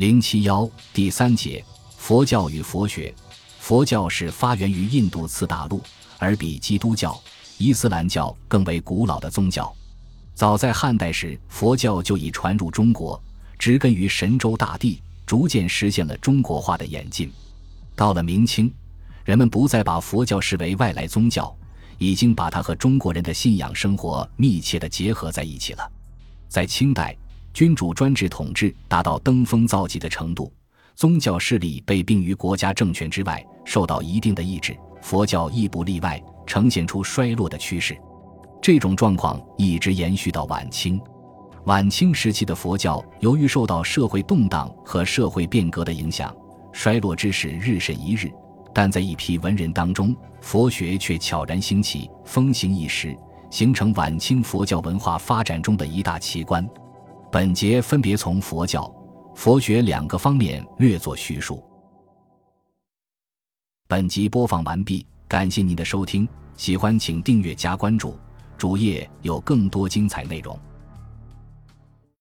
零七幺第三节佛教与佛学。佛教是发源于印度次大陆，而比基督教、伊斯兰教更为古老的宗教。早在汉代时，佛教就已传入中国，植根于神州大地，逐渐实现了中国化的演进。到了明清，人们不再把佛教视为外来宗教，已经把它和中国人的信仰生活密切地结合在一起了。在清代，君主专制统治达到登峰造极的程度。宗教势力被并于国家政权之外，受到一定的抑制。佛教亦不例外，呈现出衰落的趋势。这种状况一直延续到晚清。晚清时期的佛教，由于受到社会动荡和社会变革的影响，衰落之势日甚一日。但在一批文人当中，佛学却悄然兴起，风行一时，形成晚清佛教文化发展中的一大奇观。本节分别从佛教。佛学两个方面略作叙述。本集播放完毕，感谢您的收听，喜欢请订阅加关注，主页有更多精彩内容。